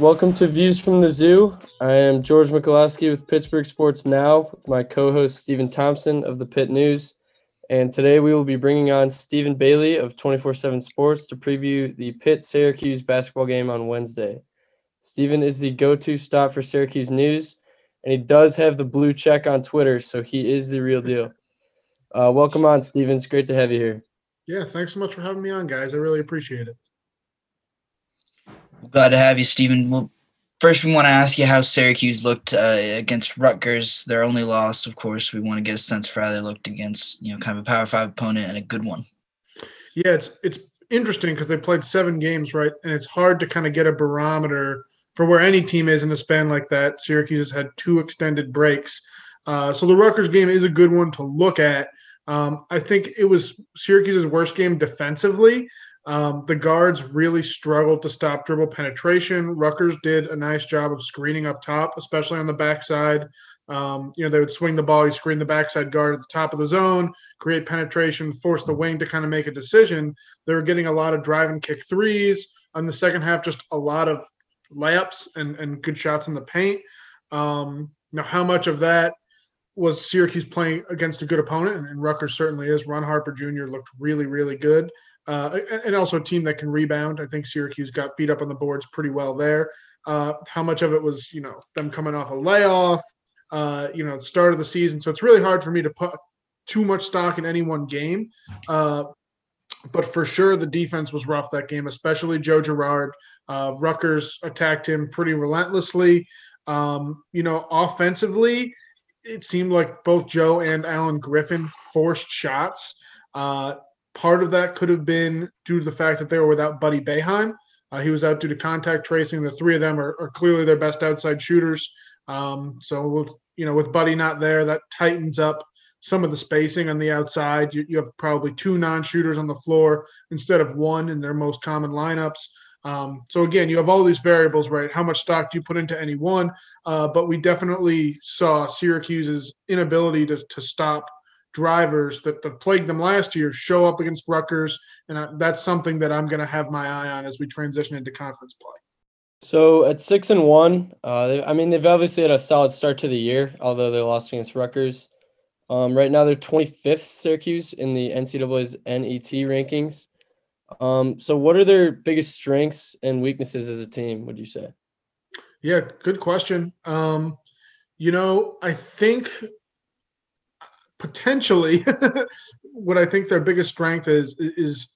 welcome to Views from the Zoo. I am George Mikulowski with Pittsburgh Sports Now, with my co-host Stephen Thompson of the Pitt News, and today we will be bringing on Stephen Bailey of 24/7 Sports to preview the Pitt Syracuse basketball game on Wednesday. Stephen is the go-to stop for Syracuse news, and he does have the blue check on Twitter, so he is the real deal. Uh, welcome on, Stephen. It's great to have you here. Yeah, thanks so much for having me on, guys. I really appreciate it. Glad to have you, Stephen. Well, first we want to ask you how Syracuse looked uh, against Rutgers. Their only loss, of course. We want to get a sense for how they looked against, you know, kind of a Power Five opponent and a good one. Yeah, it's it's interesting because they played seven games, right? And it's hard to kind of get a barometer for where any team is in a span like that. Syracuse has had two extended breaks, uh, so the Rutgers game is a good one to look at. Um, I think it was Syracuse's worst game defensively. Um, the guards really struggled to stop dribble penetration. Rutgers did a nice job of screening up top, especially on the backside. Um, you know, they would swing the ball, you screen the backside guard at the top of the zone, create penetration, force the wing to kind of make a decision. They were getting a lot of drive and kick threes. On the second half, just a lot of layups and, and good shots in the paint. Um, now, how much of that was Syracuse playing against a good opponent? And, and Rutgers certainly is. Ron Harper Jr. looked really, really good uh, and also a team that can rebound. I think Syracuse got beat up on the boards pretty well there. Uh, how much of it was, you know, them coming off a layoff, uh, you know, start of the season. So it's really hard for me to put too much stock in any one game. Uh, but for sure, the defense was rough that game, especially Joe Girard. Uh, Rutgers attacked him pretty relentlessly. Um, you know, offensively, it seemed like both Joe and Alan Griffin forced shots. Uh, Part of that could have been due to the fact that they were without Buddy Boeheim. Uh, he was out due to contact tracing. The three of them are, are clearly their best outside shooters. Um, so, you know, with Buddy not there, that tightens up some of the spacing on the outside. You, you have probably two non-shooters on the floor instead of one in their most common lineups. Um, so again, you have all these variables, right? How much stock do you put into any one? Uh, but we definitely saw Syracuse's inability to, to stop drivers that, that plagued them last year show up against Rutgers, and I, that's something that I'm going to have my eye on as we transition into conference play. So at six and one, uh, they, I mean they've obviously had a solid start to the year, although they lost against Rutgers. Um, right now they're 25th Syracuse in the NCAA's NET rankings. Um, so what are their biggest strengths and weaknesses as a team? Would you say? Yeah, good question. Um, you know, I think potentially what I think their biggest strength is is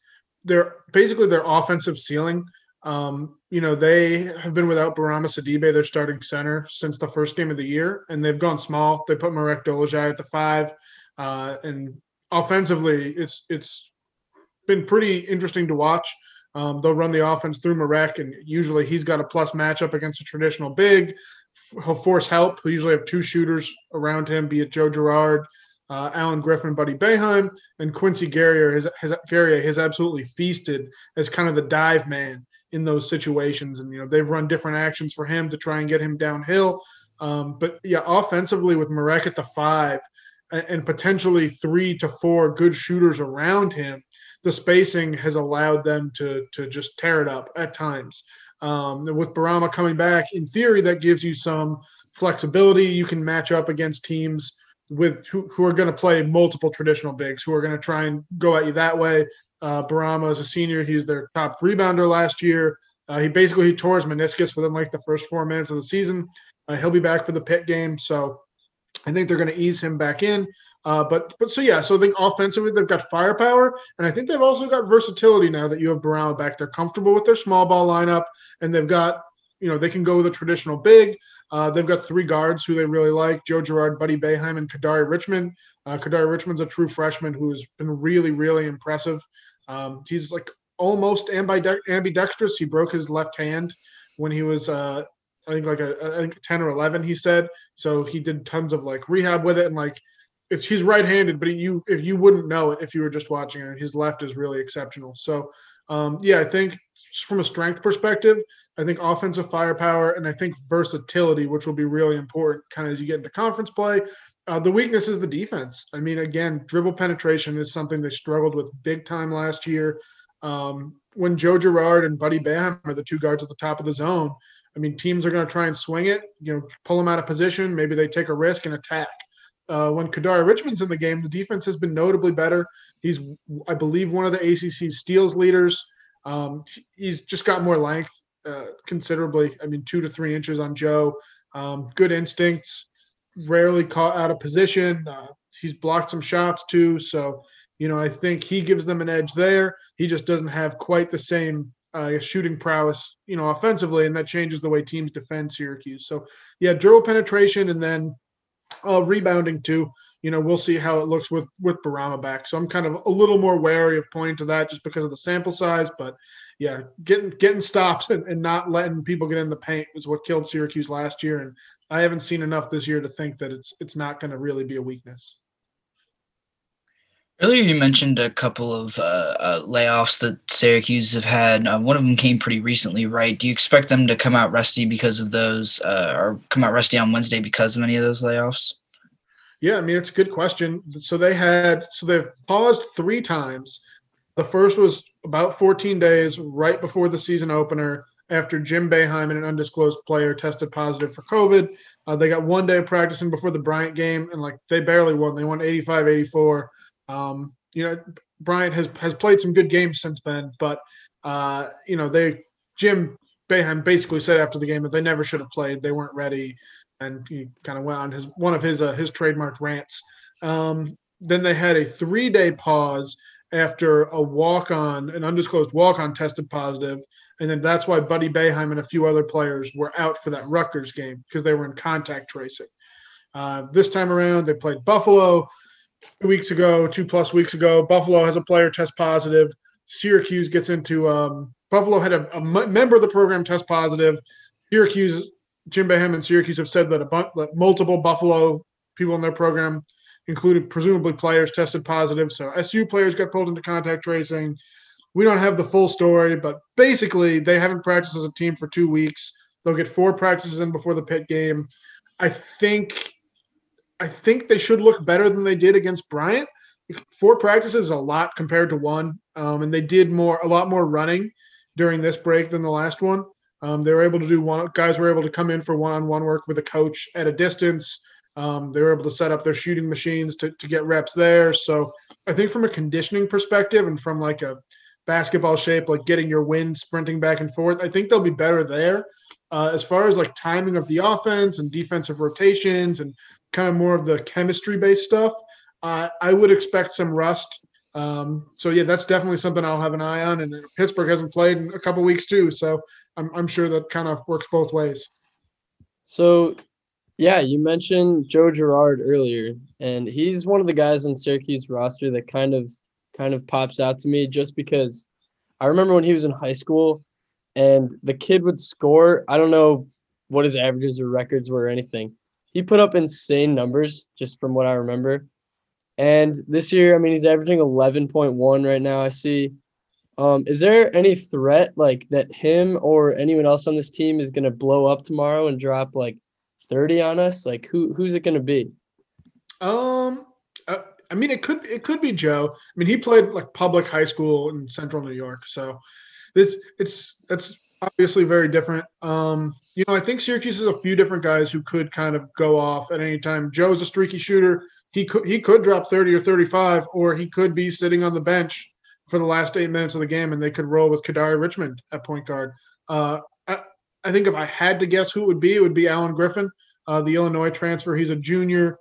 their basically their offensive ceiling. Um, you know, they have been without Bourama Sidibe, their starting center, since the first game of the year, and they've gone small. They put Marek Dolezaj at the five, uh, and offensively, it's it's been pretty interesting to watch. Um, they'll run the offense through Marek, and usually he's got a plus matchup against a traditional big. He'll force help. He'll usually have two shooters around him, be it Joe Girard, uh, Alan Griffin, Buddy Boeheim, and Quincy Guerrier has, has Guerrier has absolutely feasted as kind of the dive man in those situations. And you know they've run different actions for him to try and get him downhill. Um, but yeah, offensively with Marek at the five and, and potentially three to four good shooters around him, the spacing has allowed them to to just tear it up at times. Um, with Bourama coming back, in theory, that gives you some flexibility. You can match up against teams with who, who are going to play multiple traditional bigs who are going to try and go at you that way. Uh, Bourama is a senior. He's their top rebounder last year. Uh, he basically he tore his meniscus within like the first four minutes of the season. Uh, he'll be back for the Pitt game, so I think they're going to ease him back in. Uh, but but so yeah, so I think offensively they've got firepower, and I think they've also got versatility now that you have Bourama back. They're comfortable with their small ball lineup, and they've got you know they can go with a traditional big. Uh, they've got three guards who they really like: Joe Girard, Buddy Boeheim, and Kadary Richmond. Uh, Kadary Richmond's a true freshman who has been really, really impressive. Um, he's like almost ambidextrous. He broke his left hand when he was, uh, I think, like a, I think ten or eleven. He said so. He did tons of like rehab with it, and like it's he's right-handed, but you if you wouldn't know it if you were just watching it, his left is really exceptional. So um, yeah, I think from a strength perspective, I think offensive firepower and I think versatility, which will be really important kind of as you get into conference play. Uh, the weakness is the defense. I mean, again, dribble penetration is something they struggled with big time last year. Um, when Joe Girard and Buddy Boeheim are the two guards at the top of the zone, I mean, teams are going to try and swing it, you know, pull them out of position. Maybe they take a risk and attack. Uh, when Kadary Richmond's in the game, the defense has been notably better. He's, I believe, one of the ACC steals leaders. Um, he's just got more length uh, considerably. I mean, two to three inches on Joe. Um, good instincts, rarely caught out of position. Uh, he's blocked some shots too. So, you know, I think he gives them an edge there. He just doesn't have quite the same uh, shooting prowess, you know, offensively, and that changes the way teams defend Syracuse. So, yeah, dribble penetration and then uh, rebounding too. You know, we'll see how it looks with with Bourama back. So I'm kind of a little more wary of pointing to that just because of the sample size. But yeah, getting getting stops and, and not letting people get in the paint was what killed Syracuse last year. And I haven't seen enough this year to think that it's it's not going to really be a weakness. Earlier, you mentioned a couple of uh, uh, layoffs that Syracuse have had. Uh, one of them came pretty recently, right? Do you expect them to come out rusty because of those, uh, or come out rusty on Wednesday because of any of those layoffs? Yeah, I mean it's a good question. So they had, so they've paused three times. The first was about 14 days right before the season opener after Jim Boeheim and an undisclosed player tested positive for COVID. Uh, they got one day of practicing before the Bryant game, and like they barely won. They won 85 84. Um, you know, Bryant has has played some good games since then, but uh, you know, they Jim Boeheim basically said after the game that they never should have played. They weren't ready, and he kind of went on his one of his uh, his trademark rants. Um, then they had a three day pause after a walk on, an undisclosed walk on tested positive, and then that's why Buddy Boeheim and a few other players were out for that Rutgers game because they were in contact tracing. Uh, this time around, they played Buffalo two weeks ago, two plus weeks ago. Buffalo has a player test positive. Syracuse gets into um, Buffalo had a, a m- member of the program test positive. Syracuse, Jim Boeheim and Syracuse have said that a bunch, that multiple Buffalo people in their program, including presumably players, tested positive. So SU players got pulled into contact tracing. We don't have the full story, but basically they haven't practiced as a team for two weeks. They'll get four practices in before the Pitt game. I think I think they should look better than they did against Bryant. Four practices a lot compared to one, um, and they did more, a lot more running during this break than the last one. Um, they were able to do one. Guys were able to come in for one-on-one work with a coach at a distance. Um, they were able to set up their shooting machines to, to get reps there. So I think from a conditioning perspective and from like a basketball shape, like getting your wind sprinting back and forth, I think they'll be better there. Uh, as far as like timing of the offense and defensive rotations and kind of more of the chemistry based stuff, uh, I would expect some rust. Um, so yeah, that's definitely something I'll have an eye on. And Pittsburgh hasn't played in a couple weeks too, so I'm, I'm sure that kind of works both ways. So, yeah, you mentioned Joe Girard earlier, and he's one of the guys on Syracuse roster that kind of kind of pops out to me just because I remember when he was in high school and the kid would score. I don't know what his averages or records were or anything. He put up insane numbers just from what I remember. And this year, I mean, he's averaging 11.1 right now. I see. Um, is there any threat like that him or anyone else on this team is going to blow up tomorrow and drop like 30 on us? Like who who's it going to be? Um, uh, I mean, it could it could be Joe. I mean, he played like public high school in Central New York, so it's it's that's obviously very different. Um, you know, I think Syracuse has a few different guys who could kind of go off at any time. Joe's a streaky shooter. He could he could drop 30 or 35, or he could be sitting on the bench for the last eight minutes of the game, and they could roll with Kadary Richmond at point guard. Uh, I, I think if I had to guess who it would be, it would be Alan Griffin, uh, the Illinois transfer. He's a junior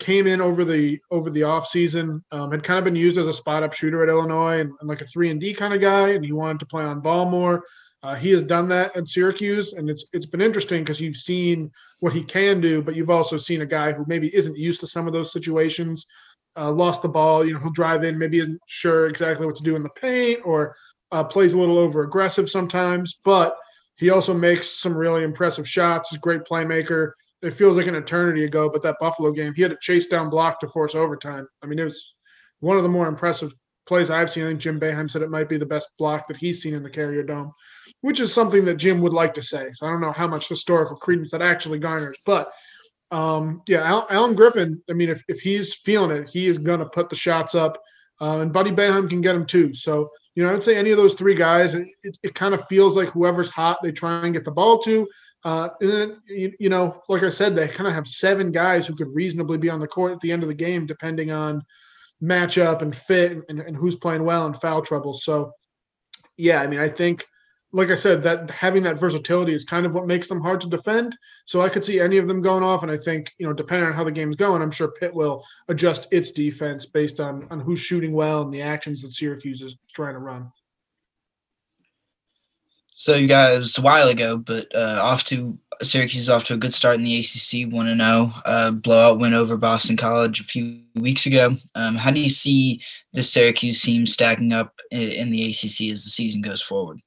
came in over the over the off season, um, had kind of been used as a spot up shooter at Illinois and, and, like a three and D kind of guy, and he wanted to play on ball more. Uh, he has done that at Syracuse, and it's it's been interesting because you've seen what he can do, but you've also seen a guy who maybe isn't used to some of those situations. Uh, lost the ball, you know, he'll drive in, maybe isn't sure exactly what to do in the paint, or uh, plays a little over aggressive sometimes, but he also makes some really impressive shots. He's a great playmaker it feels like an eternity ago, but that Buffalo game, he had a chase down block to force overtime. I mean, it was one of the more impressive plays I've seen. I think Jim Boeheim said it might be the best block that he's seen in the Carrier Dome, which is something that Jim would like to say. So I don't know how much historical credence that actually garners, but um, yeah, Alan Griffin. I mean, if, if he's feeling it, he is going to put the shots up, uh, and Buddy Boeheim can get him too. So you know, I'd say any of those three guys, it, it, it kind of feels like whoever's hot, they try and get the ball to. Uh, and then, you, you know, like I said, they kind of have seven guys who could reasonably be on the court at the end of the game, depending on matchup and fit and, and who's playing well and foul trouble. So, yeah, I mean, I think, like I said, that having that versatility is kind of what makes them hard to defend. So I could see any of them going off, and I think you know, depending on how the game's going, I'm sure Pitt will adjust its defense based on on who's shooting well and the actions that Syracuse is trying to run. So you guys a while ago, but uh, off to Syracuse is off to a good start in the ACC, one and zero, uh, blowout win over Boston College a few weeks ago. Um, how do you see the Syracuse team stacking up in, in the ACC as the season goes forward?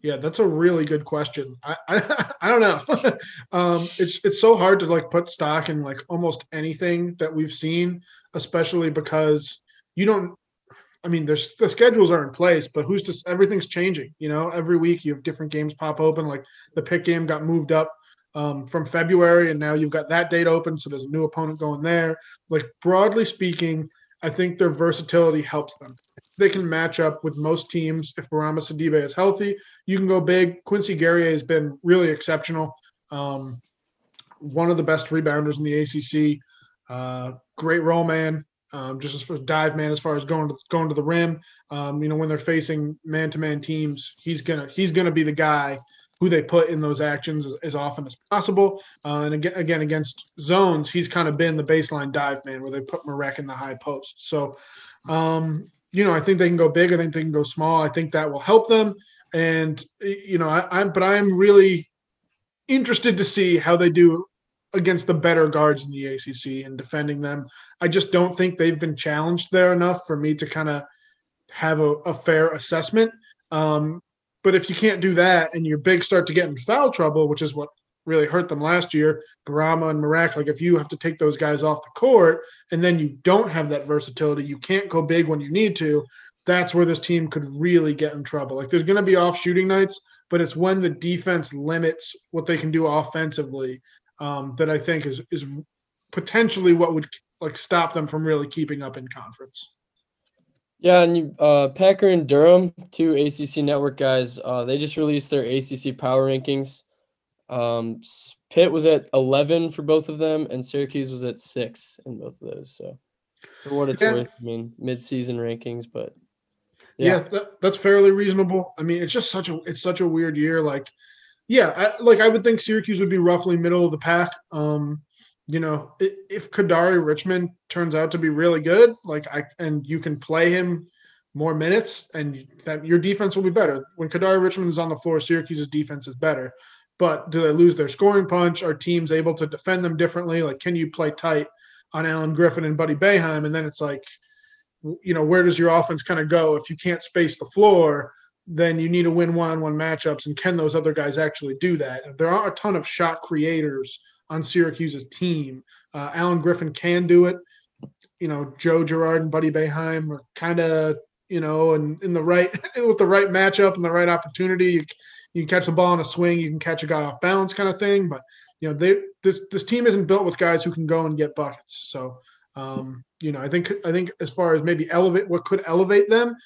Yeah, that's a really good question. I I, I don't know. um, it's it's so hard to like put stock in like almost anything that we've seen, especially because you don't I mean, there's the schedules are in place, but who's just everything's changing. You know, every week you have different games pop open. Like the Pitt game got moved up um, from February, and now you've got that date open, so there's a new opponent going there. Like broadly speaking, I think their versatility helps them. They can match up with most teams. If Bourama Sidibe is healthy, you can go big. Quincy Guerrier has been really exceptional. Um, one of the best rebounders in the ACC. Uh, great role man um, just as as dive man, as far as going to going to the rim. Um, you know, when they're facing man to man teams, he's gonna he's gonna be the guy who they put in those actions as, as often as possible. Uh, and again, again against zones, he's kind of been the baseline dive man where they put Marek in the high post. So, um, you know, I think they can go big. I think they can go small. I think that will help them. And you know, I, I'm but I'm really interested to see how they do against the better guards in the ACC and defending them. I just don't think they've been challenged there enough for me to kind of have a, a, fair assessment. Um, but if you can't do that and your big start to get in foul trouble, which is what really hurt them last year, Bourama and Marek, like if you have to take those guys off the court and then you don't have that versatility, you can't go big when you need to. That's where this team could really get in trouble. Like there's going to be off shooting nights, but it's when the defense limits what they can do offensively um, that I think is is potentially what would like stop them from really keeping up in conference. Yeah, and you, uh, Packer and Durham, two ACC network guys, uh, they just released their ACC power rankings. Um, Pitt was at 11 for both of them, and Syracuse was at six in both of those. So, for what it's yeah. worth, I mean, mid-season rankings, but yeah, yeah that, that's fairly reasonable. I mean, it's just such a it's such a weird year. Like, yeah, I, like I would think Syracuse would be roughly middle of the pack. Um, you know, if Kadary Richmond turns out to be really good, like I and you can play him more minutes, and that your defense will be better. When Kadary Richmond is on the floor, Syracuse's defense is better. But do they lose their scoring punch? Are teams able to defend them differently? Like, can you play tight on Alan Griffin and Buddy Boeheim? And then it's like, you know, where does your offense kind of go if you can't space the floor? Then you need to win one-on-one matchups. And can those other guys actually do that? There are a ton of shot creators on Syracuse's team. Uh, Alan Griffin can do it. You know, Joe Girard and Buddy Boeheim are kind of, you know, and in the right with the right matchup and the right opportunity, you, you can catch the ball in a swing, you can catch a guy off balance, kind of thing. But you know, they this this team isn't built with guys who can go and get buckets. So um, you know, I think I think as far as maybe elevate what could elevate them,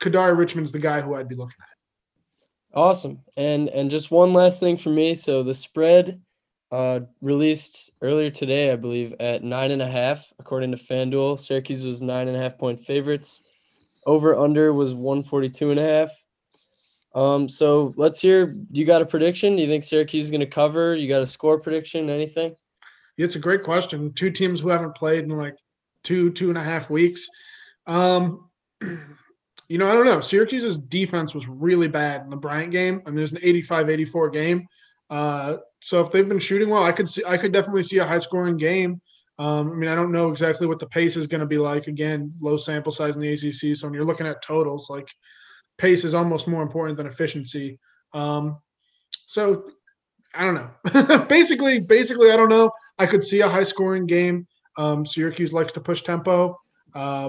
Kadary Richmond's the guy who I'd be looking at. Awesome. And and just one last thing for me. So the spread uh, released earlier today, I believe, at nine and a half, according to FanDuel. Syracuse was nine and a half point favorites. Over under was 142 and a half. Um, so let's hear. You got a prediction? Do you think Syracuse is going to cover? You got a score prediction? Anything? It's a great question. Two teams who haven't played in like two, two and a half weeks. Um, you know, I don't know. Syracuse's defense was really bad in the Bryant game. I mean, it was an 85-84 game. Uh, so if they've been shooting well, I could see I could definitely see a high scoring game. Um, I mean, I don't know exactly what the pace is going to be like. Again, low sample size in the ACC. So when you're looking at totals, like pace is almost more important than efficiency. Um, so I don't know. basically, basically, I don't know. I could see a high scoring game. Um, Syracuse likes to push tempo, uh,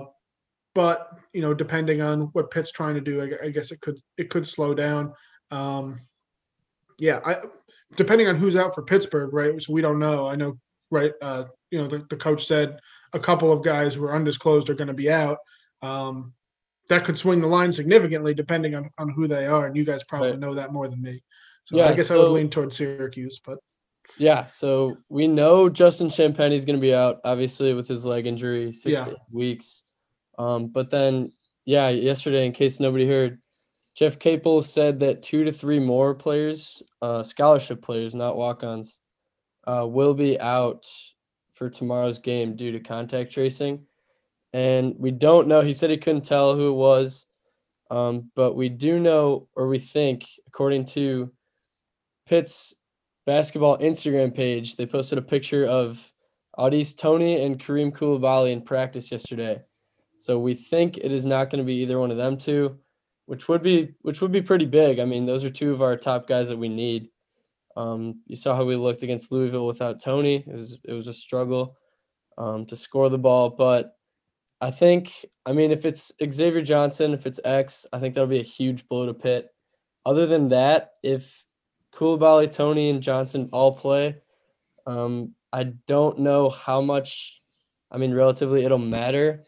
but you know, depending on what Pitt's trying to do, I, I guess it could it could slow down. Um, yeah, I, depending on who's out for Pittsburgh, right? So we don't know. I know, right? Uh, you know, the, the coach said a couple of guys who are undisclosed are going to be out. Um, that could swing the line significantly depending on, on who they are. And you guys probably Right. know that more than me. So Yeah, I guess I would lean towards Syracuse, but Yeah, so we know Justin Champagnie's going to be out, obviously, with his leg injury, six Yeah. weeks. Um, but then, yeah, yesterday, in case nobody heard, Jeff Capel said that two to three more players, uh, scholarship players, not walk-ons, uh, will be out for tomorrow's game due to contact tracing. And we don't know. He said he couldn't tell who it was, um, but we do know, or we think, according to Pitt's basketball Instagram page, they posted a picture of Au'Diese Toney and Karim Coulibaly in practice yesterday. So we think it is not going to be either one of them two, which would be which would be pretty big. I mean, those are two of our top guys that we need. Um, you saw how we looked against Louisville without Toney. It was it was a struggle um, to score the ball, but I think I mean if it's Xavier Johnson, if it's X, I think that'll be a huge blow to Pitt. Other than that, if Coulibaly, Toney, and Johnson all play. Um, I don't know how much. I mean, relatively, it'll matter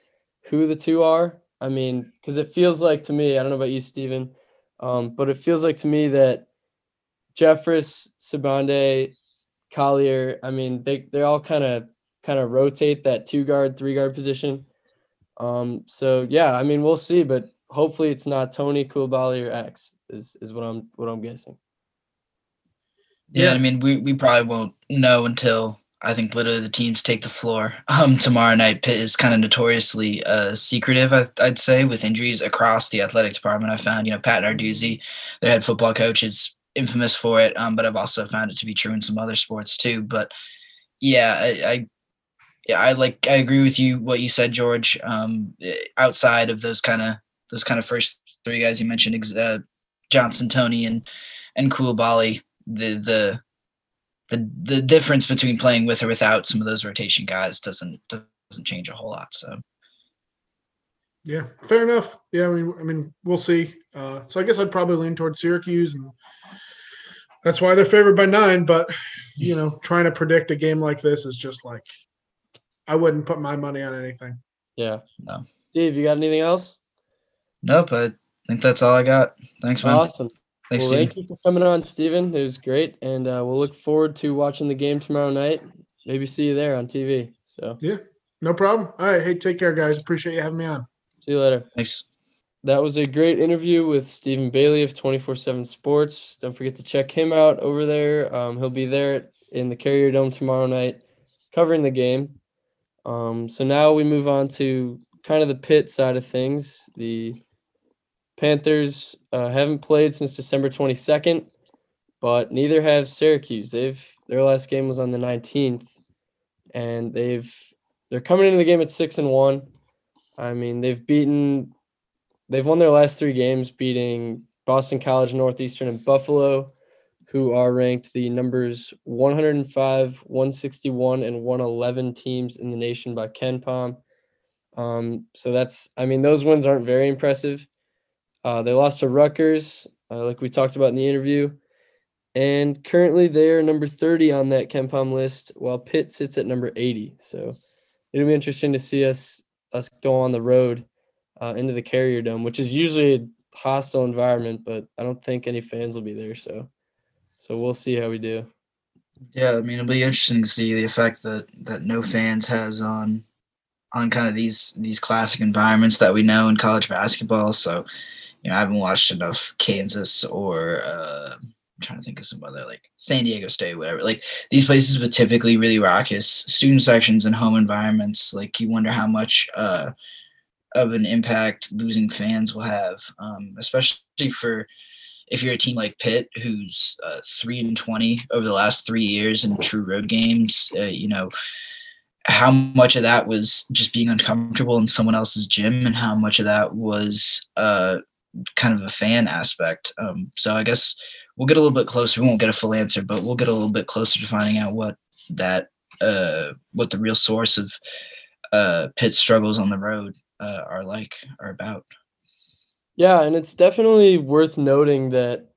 who the two are. I mean, because it feels like to me. I don't know about you, Steven, um, but it feels like to me that Jeffress, Sibande, Collier. I mean, they they all kind of kind of rotate that two guard, three guard position. Um, so yeah, I mean, we'll see, but hopefully it's not Toney Coulibaly or X. Is is what I'm what I'm guessing. Yeah. I mean, we, we probably won't know until I think literally the teams take the floor um, tomorrow night. Pitt is kind of notoriously uh, secretive, I, I'd say, with injuries across the athletic department. I found, you know, Pat Narduzzi, their head football coach, is infamous for it, um, but I've also found it to be true in some other sports too. But yeah, I, I yeah, I like I agree with you what you said, George. Um, eh, outside of those kind of those kind of first three guys you mentioned, uh, Johnson, Toney, and and Coulibaly, the the the the difference between playing with or without some of those rotation guys doesn't doesn't change a whole lot. So yeah, fair enough. Yeah, I mean, I mean, we'll see. Uh, so I guess I'd probably lean towards Syracuse, and that's why they're favored by nine. But you know, trying to predict a game like this is just like I wouldn't put my money on anything. Yeah. No. Steve, you got anything else? nope, I think that's all I got. Thanks, man. Awesome. Thanks, well, thank you for coming on, Stephen. It was great. And uh, we'll look forward to watching the game tomorrow night. Maybe see you there on TV. So yeah, No problem. All right. Hey, take care, guys. Appreciate you having me on. see you later. Thanks. That was a great interview with Stephen Bailey of 24 7 Sports. Don't forget to check him out over there. Um, he'll be there in the Carrier Dome tomorrow night covering the game. Um, so now we move on to kind of the Pitt side of things. The Panthers uh, haven't played since December 22nd, but neither have Syracuse. They've their last game was on the 19th, and they've they're coming into the game at six and one. I mean, they've beaten they've won their last three games, beating Boston College, Northeastern, and Buffalo, who are ranked the numbers 105, 161, and 111 teams in the nation by KenPom. Um, so that's, I mean, those wins aren't very impressive. Uh, they lost to Rutgers, uh, like we talked about in the interview. And currently they are number 30 on that KenPom list, while Pitt sits at number 80. So it'll be interesting to see us us go on the road uh, into the Carrier Dome, which is usually a hostile environment, but I don't think any fans will be there. So, so we'll see how we do. Yeah, I mean it'll be interesting to see the effect that that no fans has on on kind of these these classic environments that we know in college basketball. So, you know, I haven't watched enough Kansas or uh, I'm trying to think of some other like San Diego State, whatever. Like these places with typically really raucous student sections and home environments. Like you wonder how much uh, of an impact losing fans will have, um, especially for if you're a team like Pitt, who's uh, three and twenty over the last three years in true road games, uh, you know, how much of that was just being uncomfortable in someone else's gym, and how much of that was uh, kind of a fan aspect. Um, so I guess we'll get a little bit closer. We won't get a full answer, but we'll get a little bit closer to finding out what that uh, what the real source of uh, Pitt's struggles on the road uh, are like are about. Yeah, and it's definitely worth noting that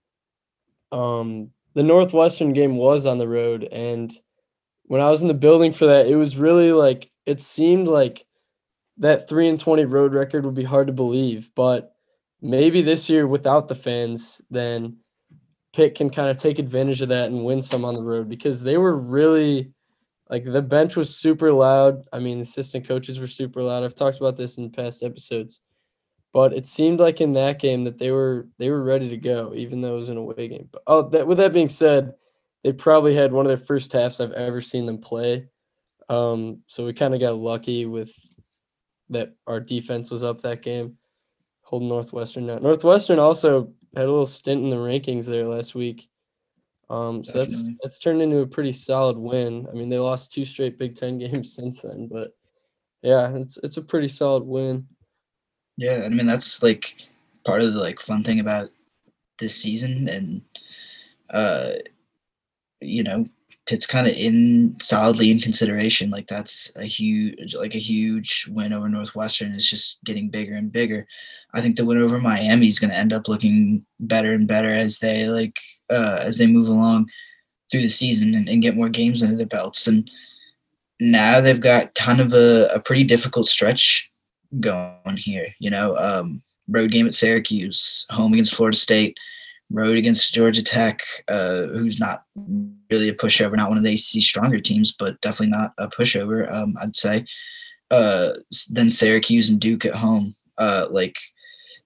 um, the Northwestern game was on the road, and when I was in the building for that, it was really like it seemed like that three and twenty road record would be hard to believe, but maybe this year without the fans, then Pitt can kind of take advantage of that and win some on the road because they were really like the bench was super loud. I mean, assistant coaches were super loud. I've talked about this in past episodes. But it seemed like in that game that they were they were ready to go, even though it was an away game. But oh, that, with that being said, they probably had one of their first halves I've ever seen them play. Um, so we kind of got lucky with that. Our defense was up that game, holding Northwestern down. Northwestern also had a little stint in the rankings there last week. Um, so that's that's turned into a pretty solid win. I mean, they lost two straight Big Ten games since then, but yeah, it's it's a pretty solid win. Yeah, I mean that's like part of the like fun thing about this season, and uh, you know, Pitt's kind of in solidly in consideration. Like that's a huge, like a huge win over Northwestern is just getting bigger and bigger. I think the win over Miami is going to end up looking better and better as they like uh, as they move along through the season and, and get more games under their belts. And now they've got kind of a, a pretty difficult stretch going here. You know, um, road game at Syracuse, home against Florida State, road against Georgia Tech, uh, who's not really a pushover, not one of the ACC stronger teams, but definitely not a pushover. Um, I'd say. Uh, then Syracuse and Duke at home. Uh, like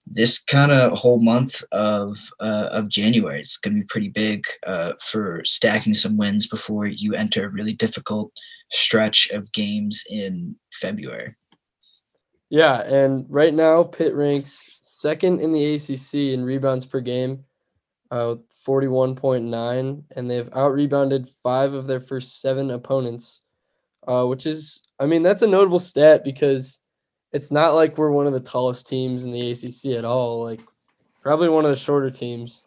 this kind of whole month of uh, of January is going to be pretty big uh, for stacking some wins before you enter a really difficult stretch of games in February. Yeah, and right now Pitt ranks second in the ACC in rebounds per game, uh, forty one point nine, and they've out rebounded five of their first seven opponents, uh, which is, I mean, that's a notable stat because it's not like we're one of the tallest teams in the ACC at all. Like, probably one of the shorter teams,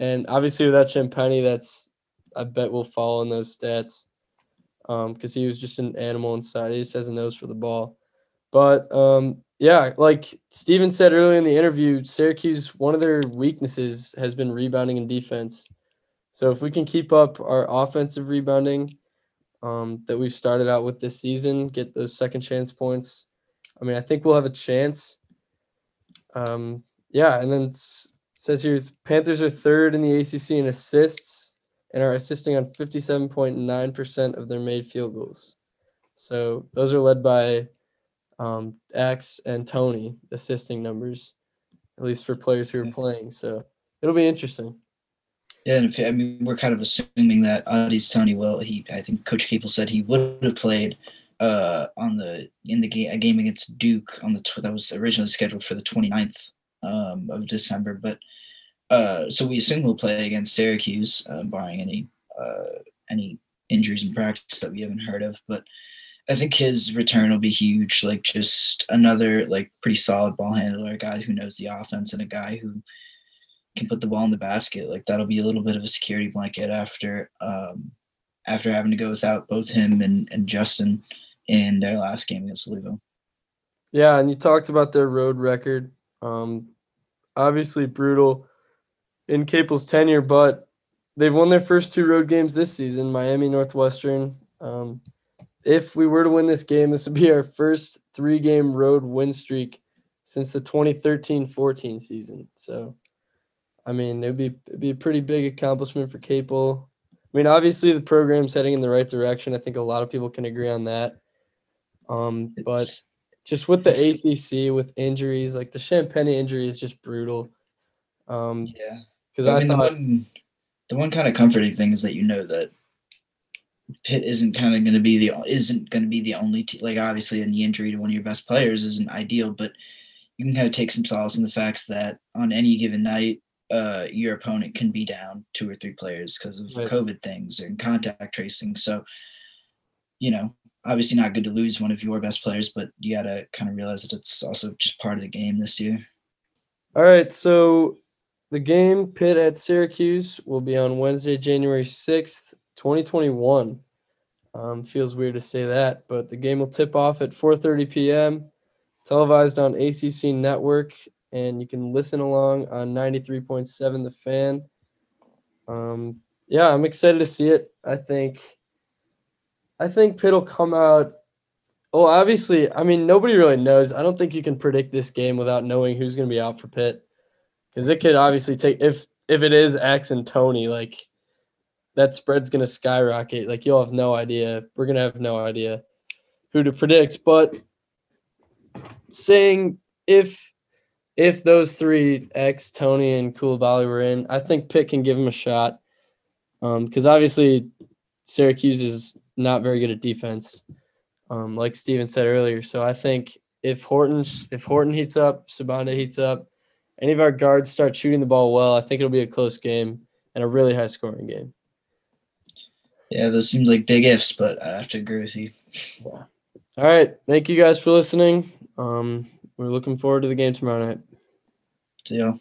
and obviously without Champagnie, that's I bet will fall in those stats, um, because he was just an animal inside. He just has a nose for the ball. But um, yeah, like Steven said earlier in the interview, Syracuse, one of their weaknesses has been rebounding and defense. So if we can keep up our offensive rebounding um, that we've started out with this season, get those second chance points, I mean, I think we'll have a chance. Um, yeah, and then says here Panthers are third in the ACC in assists and are assisting on 57.9% of their made field goals. So those are led by um, X and Toney assisting numbers, at least for players who are playing. So it'll be interesting. Yeah, and if, I mean we're kind of assuming that Au'Diese Toney will. He, I think Coach Capel said he would have played uh, on the in the game a game against Duke on the tw- that was originally scheduled for the 29th um, of December, but uh, so we assume we'll play against Syracuse, uh, barring any uh, any injuries in practice that we haven't heard of. But I think his return will be huge. Like just another like pretty solid ball handler, a guy who knows the offense, and a guy who can put the ball in the basket. Like that'll be a little bit of a security blanket after um, after having to go without both him and, and Justin in their last game against Louisville. Yeah, and you talked about their road record. Um, obviously brutal in Capel's tenure, but they've won their first two road games this season, Miami Northwestern. Um, if we were to win this game, this would be our first three game road win streak since the 2013 14 season. So, I mean, it'd be, it'd be a pretty big accomplishment for Capel. I mean, obviously, the program's heading in the right direction. I think a lot of people can agree on that. Um, but It's- just with the ACC with injuries, like the Champagnie injury is just brutal. Um, yeah. because I I mean, the one, the one kind of comforting thing is that you know that Pitt isn't kind of going to be the isn't going to be the only te- like obviously any injury to one of your best players isn't ideal, but you can kind of take some solace in the fact that on any given night, uh, your opponent can be down two or three players because of Right. COVID things and contact tracing. So, you know, obviously not good to lose one of your best players, but you got to kind of realize that it's also just part of the game this year. all right, so the game Pitt at Syracuse will be on Wednesday, January sixth, twenty twenty one. Um, feels weird to say that, but the game will tip off at four thirty p.m. televised on ACC Network, and you can listen along on ninety three point seven The Fan. Um, yeah, I'm excited to see it. I think, I think Pitt will come out Well, obviously, I mean, nobody really knows. I don't think you can predict this game without knowing who's going to be out for Pitt, because it could obviously take if if it is X and Toney, like that spread's going to skyrocket. Like you'll have no idea. We're going to have no idea who to predict. But saying if if those three X, Toney, and Coulibaly were in, I think Pitt can give him a shot. Because um, obviously, Syracuse is not very good at defense, um, like Steven said earlier. So I think if Horton if Horton heats up, Sibande heats up, any of our guards start shooting the ball well, I think it'll be a close game and a really high scoring game. Yeah, those seems like big ifs, but I have to agree with you. Yeah. All right. Thank you guys for listening. Um, we're looking forward to the game tomorrow night. See y'all.